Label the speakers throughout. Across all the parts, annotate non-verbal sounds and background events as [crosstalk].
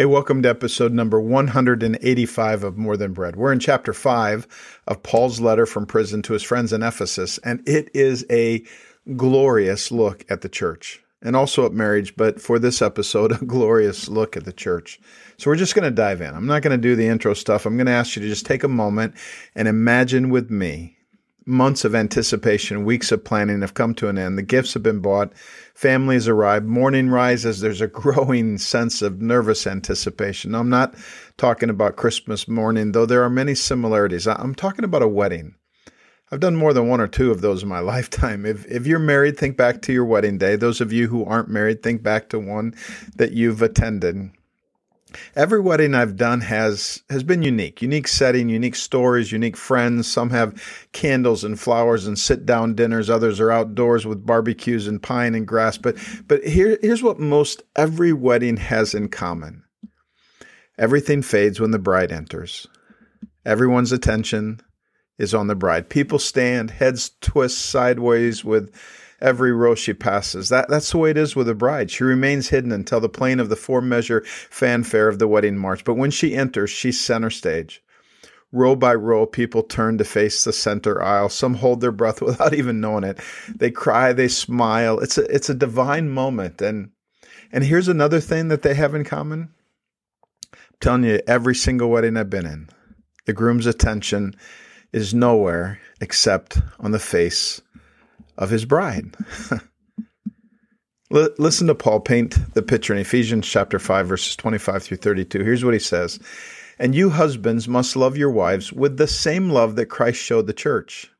Speaker 1: Hey, welcome to episode number 185 of More Than Bread. We're in chapter 5 of Paul's letter from prison to his friends in Ephesus, and it is a glorious look at the church and also at marriage, but for this episode, [laughs] a glorious look at the church. So we're just going to dive in. I'm not going to do the intro stuff. I'm going to ask you to just take a moment and imagine with me months of anticipation, weeks of planning have come to an end. The gifts have been bought, families arrive, morning rises. There's a growing sense of nervous anticipation. I'm not talking about Christmas morning, though there are many similarities. I'm talking about a wedding. I've done more than one or two of those in my [laughs] lifetime. If if you're married, think back to your wedding day. Those of you who aren't married, think back to one that you've attended. Every wedding I've done has has been unique. Unique setting, unique stories, unique friends. Some have candles and flowers and sit down dinners. Others are outdoors with barbecues and pine and grass. But but here here's what most every wedding has in common. Everything fades when the bride enters. Everyone's attention is on the bride. People stand, heads twist sideways with every row she passes. That, that's the way it is with a bride. She remains hidden until the playing of the four measure fanfare of the wedding march. But when she enters, she's center stage. Row by row, people turn to face the center aisle. Some hold their breath [laughs] without even knowing it. They cry, they smile. It's a, it's a divine moment. And, and here's another thing that they have in common. I'm telling you, every single wedding I've been in, the groom's attention is nowhere except on the face of his bride. [laughs] Listen to Paul paint the picture in Ephesians chapter 5 verses 25 through 32. Here's what he says. And you husbands must love your wives with the same love that Christ showed the church.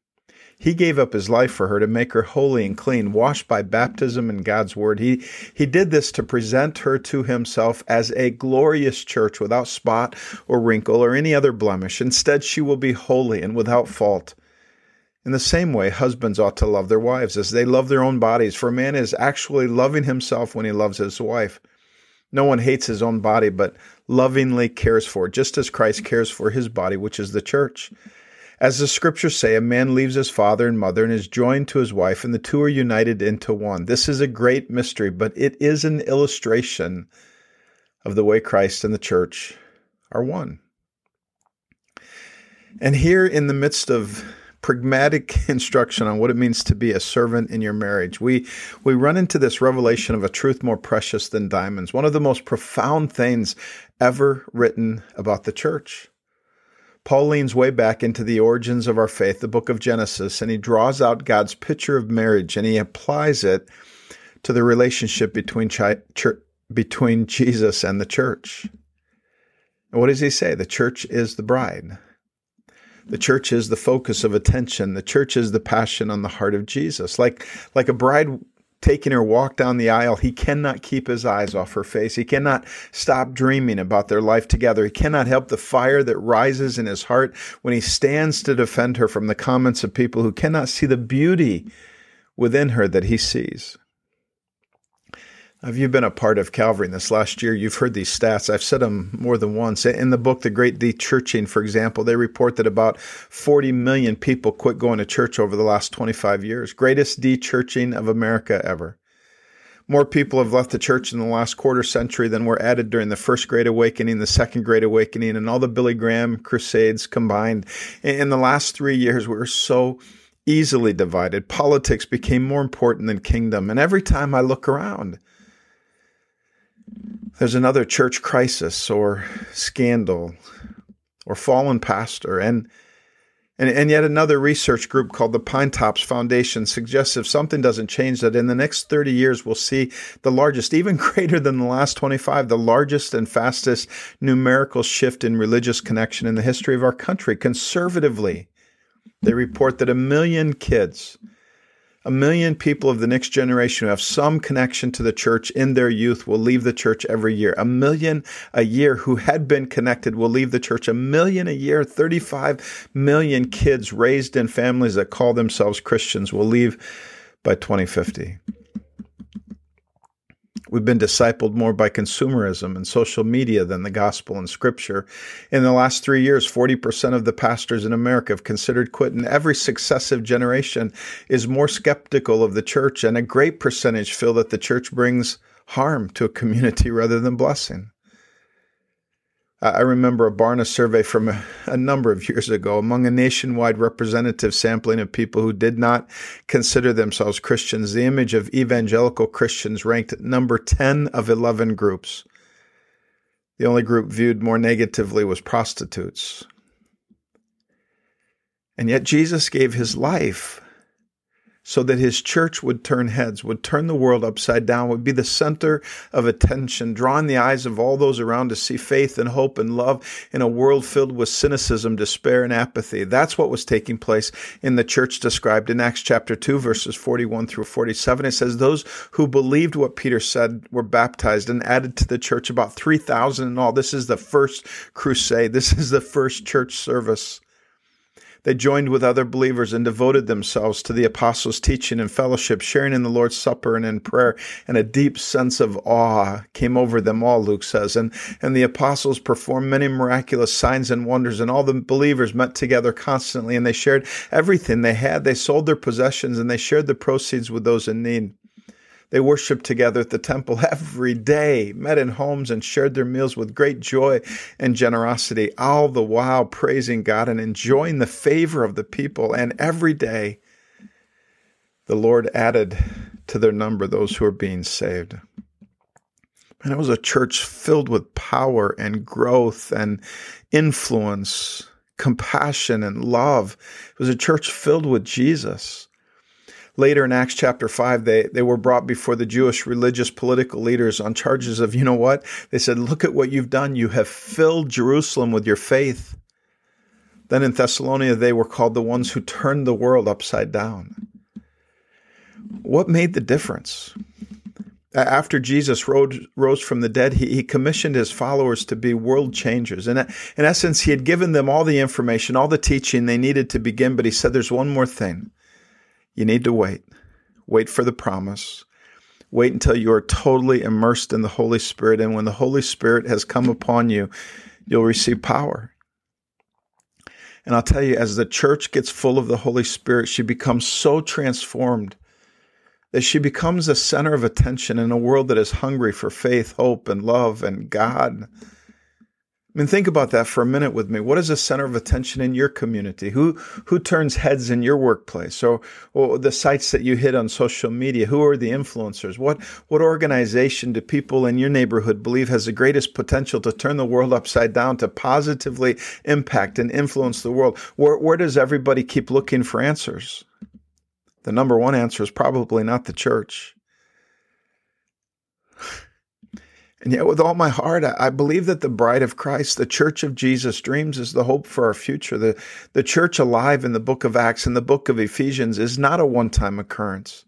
Speaker 1: He gave up his life for her to make her holy and clean, washed by baptism and God's word. He, he did this to present her to himself as a glorious church without spot or wrinkle or any other blemish. Instead, she will be holy and without fault. In the same way, husbands ought to love their wives as they love their own bodies, for a man is actually loving himself when he loves his wife. No one hates his own body, but lovingly cares for it, just as Christ cares for his body, which is the church. As the scriptures say, a man leaves his father and mother and is joined to his wife, and the two are united into one. This is a great mystery, but it is an illustration of the way Christ and the church are one. And here, in the midst of pragmatic [laughs] instruction on what it means to be a servant in your marriage. We we run into this revelation of a truth more precious than diamonds, one of the most profound things ever written about the church. Paul leans way back into the origins of our faith, the book of Genesis, and he draws out God's picture of marriage and he applies it to the relationship between chi- church, between Jesus and the church. And what does he say? The church is the bride. The church is the focus of attention. The church is the passion on the heart of Jesus. Like, like a bride taking her walk down the aisle, he cannot keep his eyes off her face. He cannot stop dreaming about their life together. He cannot help the fire that rises in his heart when he stands to defend her from the comments of people who cannot see the beauty within her that he sees. Have you been a part of Calvary in this last year? You've heard these stats. I've said them more than once. In the book, The Great Dechurching, for example, they report that about 40 million people quit going to church over the last 25 years. Greatest dechurching of America ever. More people have left the church in the last quarter century than were added during the First Great Awakening, the Second Great Awakening, and all the Billy Graham crusades combined. In the last three years, we were so easily divided. Politics became more important than kingdom. And every time I look around, there's another church crisis or scandal or fallen pastor. And and, and yet another research group called the Pinetops Foundation suggests if something doesn't change that in the next 30 years we'll see the largest [laughs] even greater than the last 25 the largest and fastest numerical shift in religious connection in the history of our country. Conservatively they report that a million kids a million people of the next generation who have some connection to the church in their youth will leave the church every year. A million a year who had been connected will leave the church. A million a year, 35 million kids raised in families that call themselves Christians will leave by 2050. We've been discipled more by consumerism and social media than the gospel and scripture. In the last three years, 40% of the pastors in America have considered quitting. Every successive generation is more skeptical of the church, and a great percentage feel that the church brings harm to a community [laughs] rather than blessing. I remember a Barna survey from a, a, number of years ago among a nationwide representative sampling of people who did not consider themselves Christians. The image of evangelical Christians ranked number 10 of 11 groups. The only group viewed more negatively was prostitutes. And yet Jesus gave his life so that his church would turn heads, would turn the world upside down, would be the center of attention, drawing the eyes of all those around to see faith and hope and love in a world filled with cynicism, despair, and apathy. That's what was taking place in the church described in Acts chapter 2, verses 41 through 47. It says, Those who believed what Peter said were baptized and added to the church about 3,000 in all. This is the first crusade. This is the first church service. They joined with other believers and devoted themselves to the apostles' teaching and fellowship, sharing in the Lord's Supper and in prayer. And a deep sense of awe came over them all, Luke says. And, and the apostles performed many miraculous signs and wonders, and all the believers met together constantly, and they shared everything they had. They sold their possessions and they shared the proceeds with those in need. They worshiped together at the temple [laughs] every day, met in homes, and shared their meals with great joy and generosity, all the while praising God and enjoying the favor of the people. And every day, the Lord added to their number those who were being saved. And it was a church filled with power and growth and influence, compassion and love. It was a church filled with Jesus later in Acts chapter 5, they, they were brought before the Jewish religious political leaders on charges of, you know what? They said, Look at what you've done. You have filled Jerusalem with your faith. Then in Thessalonica, they were called the ones who turned the world upside down. What made the difference? After Jesus rose, from the dead, he, he commissioned his followers to be world changers. And in essence, he had given them all the information, all the teaching they needed to begin, but he said, There's one more thing. You need to wait. Wait for the promise. Wait until you are totally immersed in the Holy Spirit. And when the Holy Spirit has come upon you, you'll receive power. And I'll tell you, as the church gets full of the Holy Spirit, she becomes so transformed that she becomes a center of attention in a world that is hungry for faith, hope, and love and God. I mean, think about that for a minute with me. What is the center of attention in your community? Who who turns heads in your workplace, or, or the sites that you hit on social media? Who are the influencers? What what organization do people in your neighborhood believe has the greatest potential to turn the world upside down, to positively impact and influence the world? Where where does everybody keep looking for answers? The number one answer is probably not the church. And yet, with all my heart, I believe that the bride of Christ, the church of Jesus' dreams, is the hope for our future. The, the church alive in the book of Acts and the book of Ephesians is not a one time occurrence.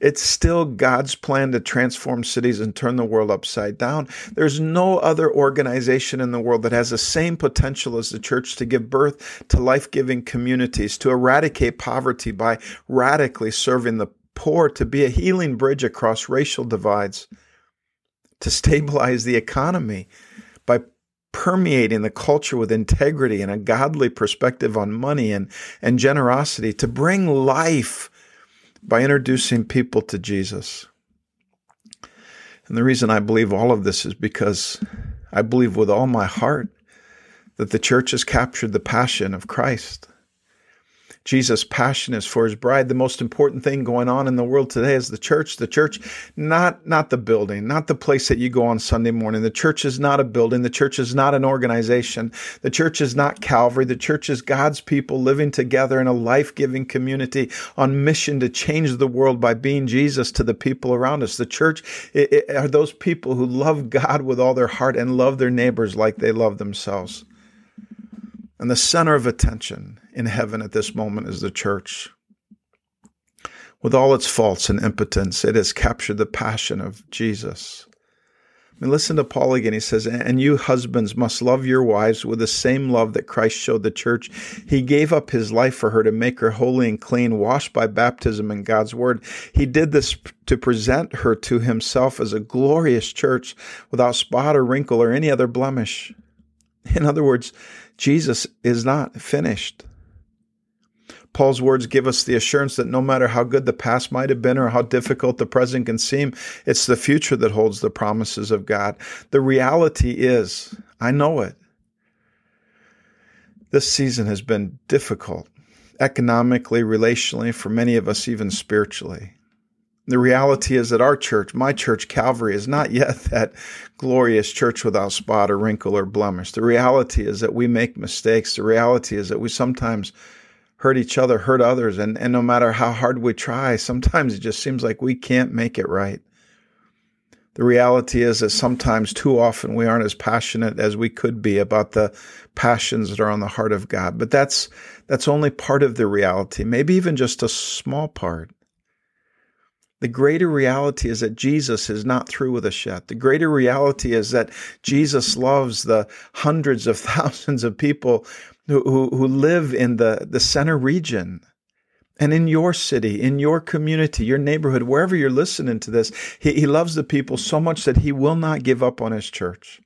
Speaker 1: It's still God's plan to transform cities and turn the world upside down. There's no other organization in the world that has the same potential as the church to give birth to life giving communities, to eradicate poverty by radically serving the poor, to be a healing bridge across racial divides to stabilize the economy by permeating the culture with integrity and a godly perspective on money and, and generosity, to bring life by introducing people to Jesus. And the reason I believe all of this is because I believe with all my heart that the church has captured the passion of Christ. Jesus' passion is for his bride. The most important thing going on in the world today is the church. The church, not, not the building, not the place that you go on Sunday morning. The church is not a building. The church is not an organization. The church is not Calvary. The church is God's people living together in a life giving community on mission to change the world by being Jesus to the people around us. The church it, it, are those people who love God with all their heart and love their neighbors like they love themselves. And the center of attention in heaven at this moment is the church. With all its faults and impotence, it has captured the passion of Jesus. I mean, listen to Paul again. He says, And you husbands must love your wives with the same love that Christ showed the church. He gave up his life for her to make her holy and clean, washed by baptism and God's word. He did this to present her to himself as a glorious church without spot or wrinkle or any other blemish. In other words, Jesus is not finished. Paul's words give us the assurance that no matter how good the past might have been or how difficult the present can seem, it's the future that holds the promises of God. The reality is, I know it. This season has been difficult, economically, relationally, for many of us, even spiritually. The reality is that our church, my church, Calvary, is not yet [laughs] that glorious church without spot or wrinkle or blemish. The reality is that we make mistakes. The reality is that we sometimes hurt each other, hurt others, and, and no matter how hard we try, [laughs] sometimes it just seems like we can't make it right. The reality is that sometimes too often we aren't as passionate as we could be about the passions that are on the heart of God. But that's that's only part of the reality, maybe even just a small part. The greater reality is that Jesus is not through with us yet. The greater reality is that Jesus loves the hundreds of [laughs] thousands of people who, who, who live in the, the Centre Region and in your city, in your community, your neighborhood, wherever you're listening to this. He, he loves the people so much that he will not give up on his church.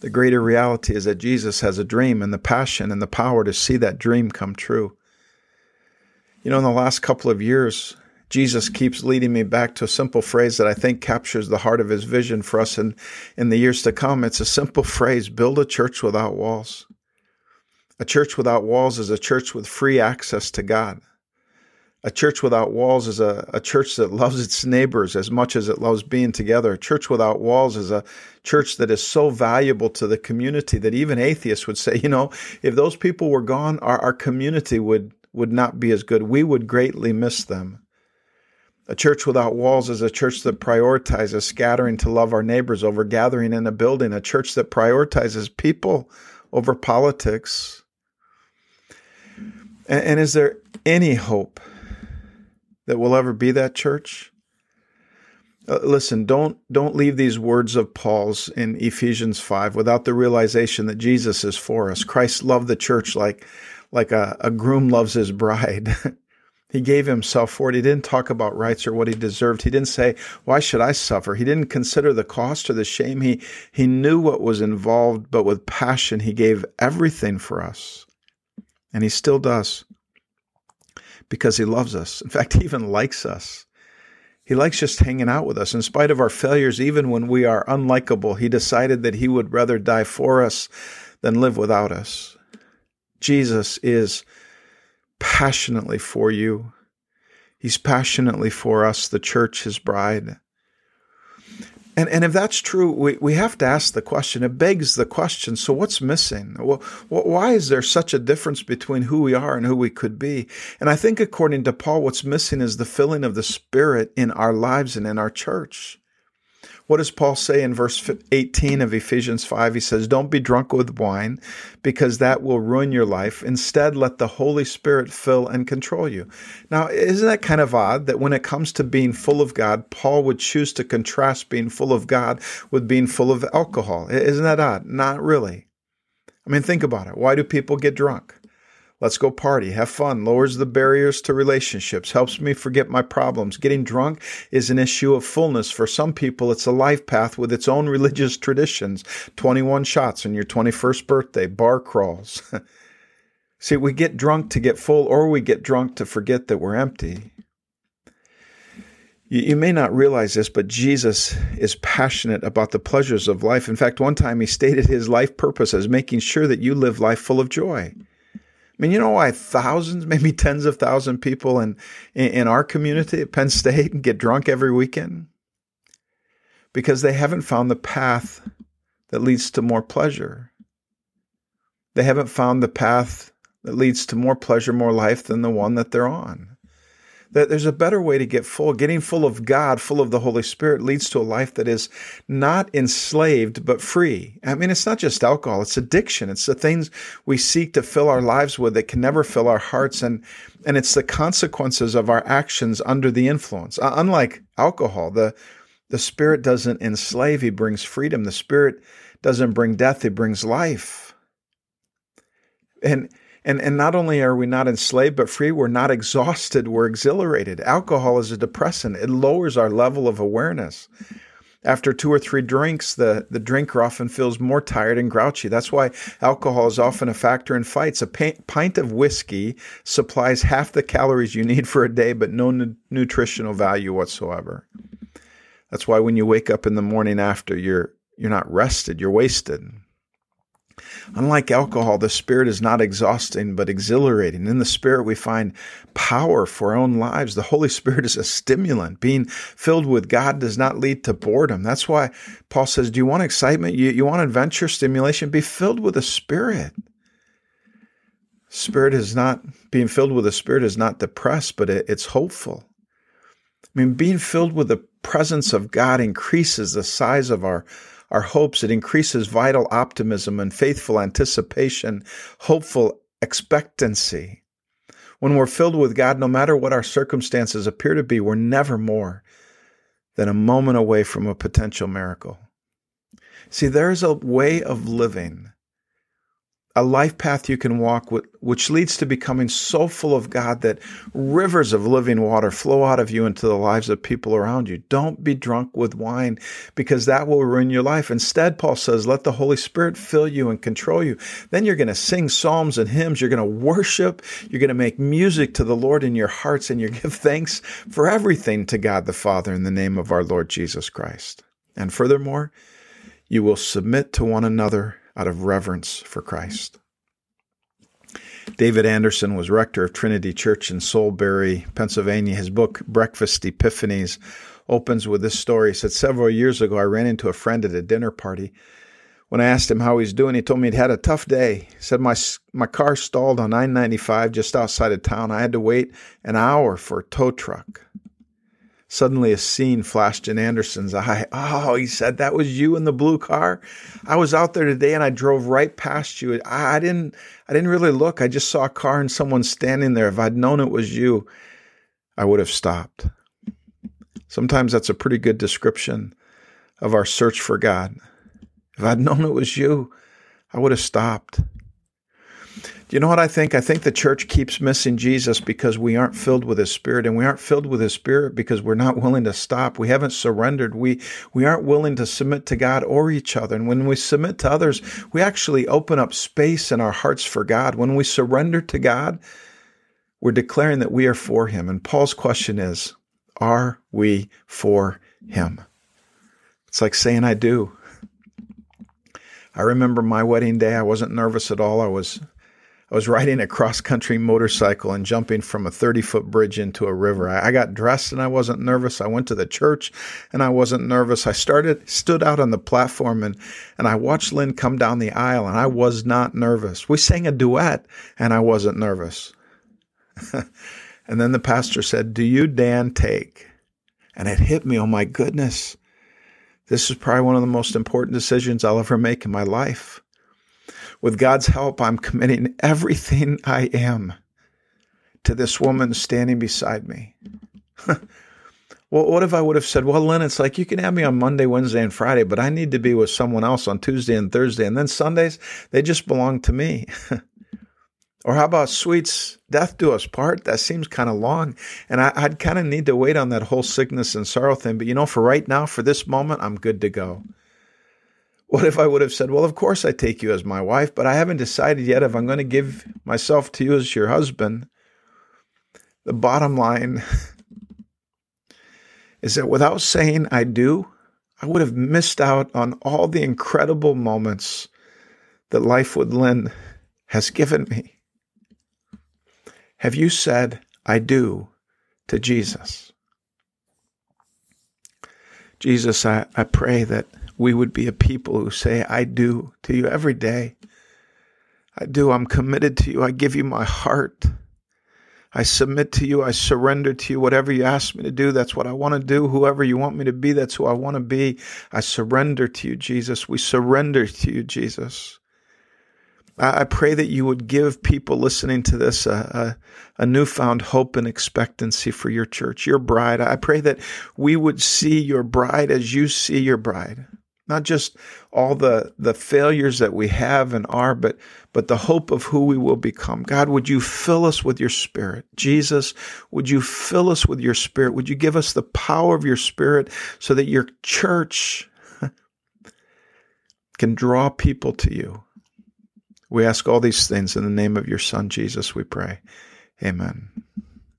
Speaker 1: The greater reality is that Jesus has a dream and the passion and the power to see that dream come true. You know, in the last couple of years, Jesus keeps leading me back to a simple phrase that I think captures the heart of his vision for us in, in the years to come. It's a simple phrase build a church without walls. A church without walls is a church with free access to God. A church without walls is a, a church that loves its neighbors as much as it loves being together. A church without walls is a church that is so valuable to the community that even atheists would say, you know, if those people were gone, our, our community would, would not be as good. We would greatly miss them. A church without walls is a church that prioritizes scattering to love our neighbors over gathering in a building, a church that prioritizes people over politics. And, and is there any hope that we'll ever be that church? Uh, listen, don't don't leave these words of Paul's in Ephesians 5 without the realization that Jesus is for us. Christ loved the church like like a, a groom loves his bride. [laughs] He gave himself for it. He didn't talk about rights or what he deserved. He didn't say, Why should I suffer? He didn't consider the cost or the shame. He, he knew what was involved, but with passion, he gave everything for us. And he still does because he loves us. In fact, [laughs] he even likes us. He likes just hanging out with us. In spite of our failures, even when we are unlikable, he decided that he would rather die for us than live without us. Jesus is passionately for you. He's passionately for us, the church, his bride. And, and if that's true, we, we have to ask the question. It begs the question so what's missing? Well, why is there such a difference between who we are and who we could be? And I think, according to Paul, what's missing is the filling of the Spirit in our lives and in our church. What does Paul say in verse 18 of Ephesians 5? He says, Don't be drunk with wine because that will ruin your life. Instead, let the Holy Spirit fill and control you. Now, isn't that kind of odd that when it comes to being full of God, Paul would choose to contrast being full of God with being full of alcohol? Isn't that odd? Not really. I mean, think about it. Why do people get drunk? Let's go party, have fun, lowers the barriers to relationships, helps me forget my problems. Getting drunk is an issue of fullness. For some people, it's a life path with its own religious traditions. 21 shots on your 21st birthday, bar crawls. [laughs] See, we get drunk to get full, or we get drunk to forget that we're empty. You, may not realize this, but Jesus is passionate about the pleasures of life. In fact, one time he stated his life purpose as making sure that you live life full of joy. I mean, you know why thousands, maybe tens of thousands people in, in, in our community at Penn State get drunk every weekend? Because they haven't found the path that leads to more pleasure. They haven't found the path that leads to more pleasure, more life than the one that they're on that there's a better way to get full. Getting full of God, full of the Holy Spirit leads to a life that is not enslaved, but free. I mean, it's not just alcohol, it's addiction. It's the things we seek to fill our lives with that can never fill our hearts. And, and it's the consequences of our actions under the influence. Uh, unlike alcohol, the, the Spirit doesn't enslave, He brings freedom. The Spirit doesn't bring death, He brings life. And and, and not only are we not enslaved but free, we're not exhausted, we're exhilarated. Alcohol is a depressant, it lowers our level of awareness. After two or three drinks, the, the drinker often feels more tired and grouchy. That's why alcohol is often a factor in fights. A pint of whiskey supplies half the calories you need for a day, but no nu- nutritional value whatsoever. That's why when you wake up in the morning after, you're you're not rested, you're wasted. Unlike alcohol, the Spirit is not exhausting but exhilarating. In the Spirit, we find power for our own lives. The Holy Spirit is a stimulant. Being filled with God does not lead to boredom. That's why Paul says, Do you want excitement? You, you want adventure, stimulation? Be filled with the Spirit. Spirit is not, being filled with the Spirit is not depressed, but it, it's hopeful. I mean, being filled with the presence of God increases the size of our our hopes. It increases vital optimism and faithful anticipation, hopeful expectancy. When we're filled with God, no matter what our circumstances appear to be, we're never more than a moment away from a potential miracle. See, there's a way of living a life path you can walk, with, which leads to becoming so full of God that rivers of living water flow out of you into the lives of people around you. Don't be drunk with wine because that will ruin your life. Instead, Paul says, let the Holy Spirit fill you and control you. Then you're going to sing psalms and hymns. You're going to worship. You're going to make music to the Lord in your hearts and you give thanks for everything to God the Father in the name of our Lord Jesus Christ. And furthermore, you will submit to one another out of reverence for Christ. David Anderson was rector of Trinity Church in Solebury, Pennsylvania. His book, Breakfast Epiphanies, opens with this story. He said, Several years ago, I ran into a friend at a dinner party. When I asked him how he's doing, he told me he'd had a tough day. He said, My, my car stalled on 995 just outside of town. I had to wait an hour for a tow truck. Suddenly, a scene flashed in Anderson's eye. [laughs] Oh, he said, that was you in the blue car. I was out there today and I drove right past you. I, I didn't, I didn't really look. I just saw a car and someone standing there. If I'd known it was you, I would have stopped. Sometimes that's a pretty good description of our search for God. If I'd known it was you, I would have stopped. Do you know what I think? I think the church keeps missing Jesus because we aren't filled with his spirit and we aren't filled with his spirit because we're not willing to stop. We haven't surrendered. We we aren't willing to submit to God or each other. And when we submit to others, we actually open up space in our hearts for God. When we surrender to God, we're declaring that we are for him. And Paul's question is, are we for him? It's like saying I do. I remember my wedding day. I wasn't nervous at all. I was I was riding a cross country motorcycle and jumping from a 30 foot bridge into a river. I, got dressed and I wasn't nervous. I went to the church and I wasn't nervous. I started, stood out on the platform and, and I watched Lynn come down the aisle and I was not nervous. We sang a duet and I wasn't nervous. [laughs] and then the pastor said, Do you, Dan, take? And it hit me, oh my goodness. This is probably one of the most important decisions I'll ever make in my life. With God's help, I'm committing everything I am to this woman standing beside me. [laughs] well, what if I would have said, Well, Lynn, it's like you can have me on Monday, Wednesday, and Friday, but I need to be with someone else on Tuesday and Thursday. And then Sundays, they just belong to me. [laughs] or how about Sweet's death do us part? That seems kind of long. And I, would kind of need to wait on that whole sickness and sorrow thing. But you know, for right now, for this moment, I'm good to go. What if I would have said, Well, of course I take you as my wife, but I haven't decided yet if I'm going to give myself to you as your husband? The bottom line [laughs] is that without saying I do, I would have missed out on all the incredible moments that life with Lynn has given me. Have you said, I do to Jesus? Jesus, I, I pray that we would be a people who say, I do to you every day. I do. I'm committed to you. I give you my heart. I submit to you. I surrender to you. Whatever you ask me to do, that's what I want to do. Whoever you want me to be, that's who I want to be. I surrender to you, Jesus. We surrender to you, Jesus. I pray that you would give people listening to this a, a, a, newfound hope and expectancy for your church, your bride. I pray that we would see your bride as you see your bride not just all the the failures that we have and are but but the hope of who we will become. God would you fill us with your spirit? Jesus would you fill us with your spirit? Would you give us the power of your spirit so that your church [laughs] can draw people to you? We ask all these things in the name of your son jesus we pray. Amen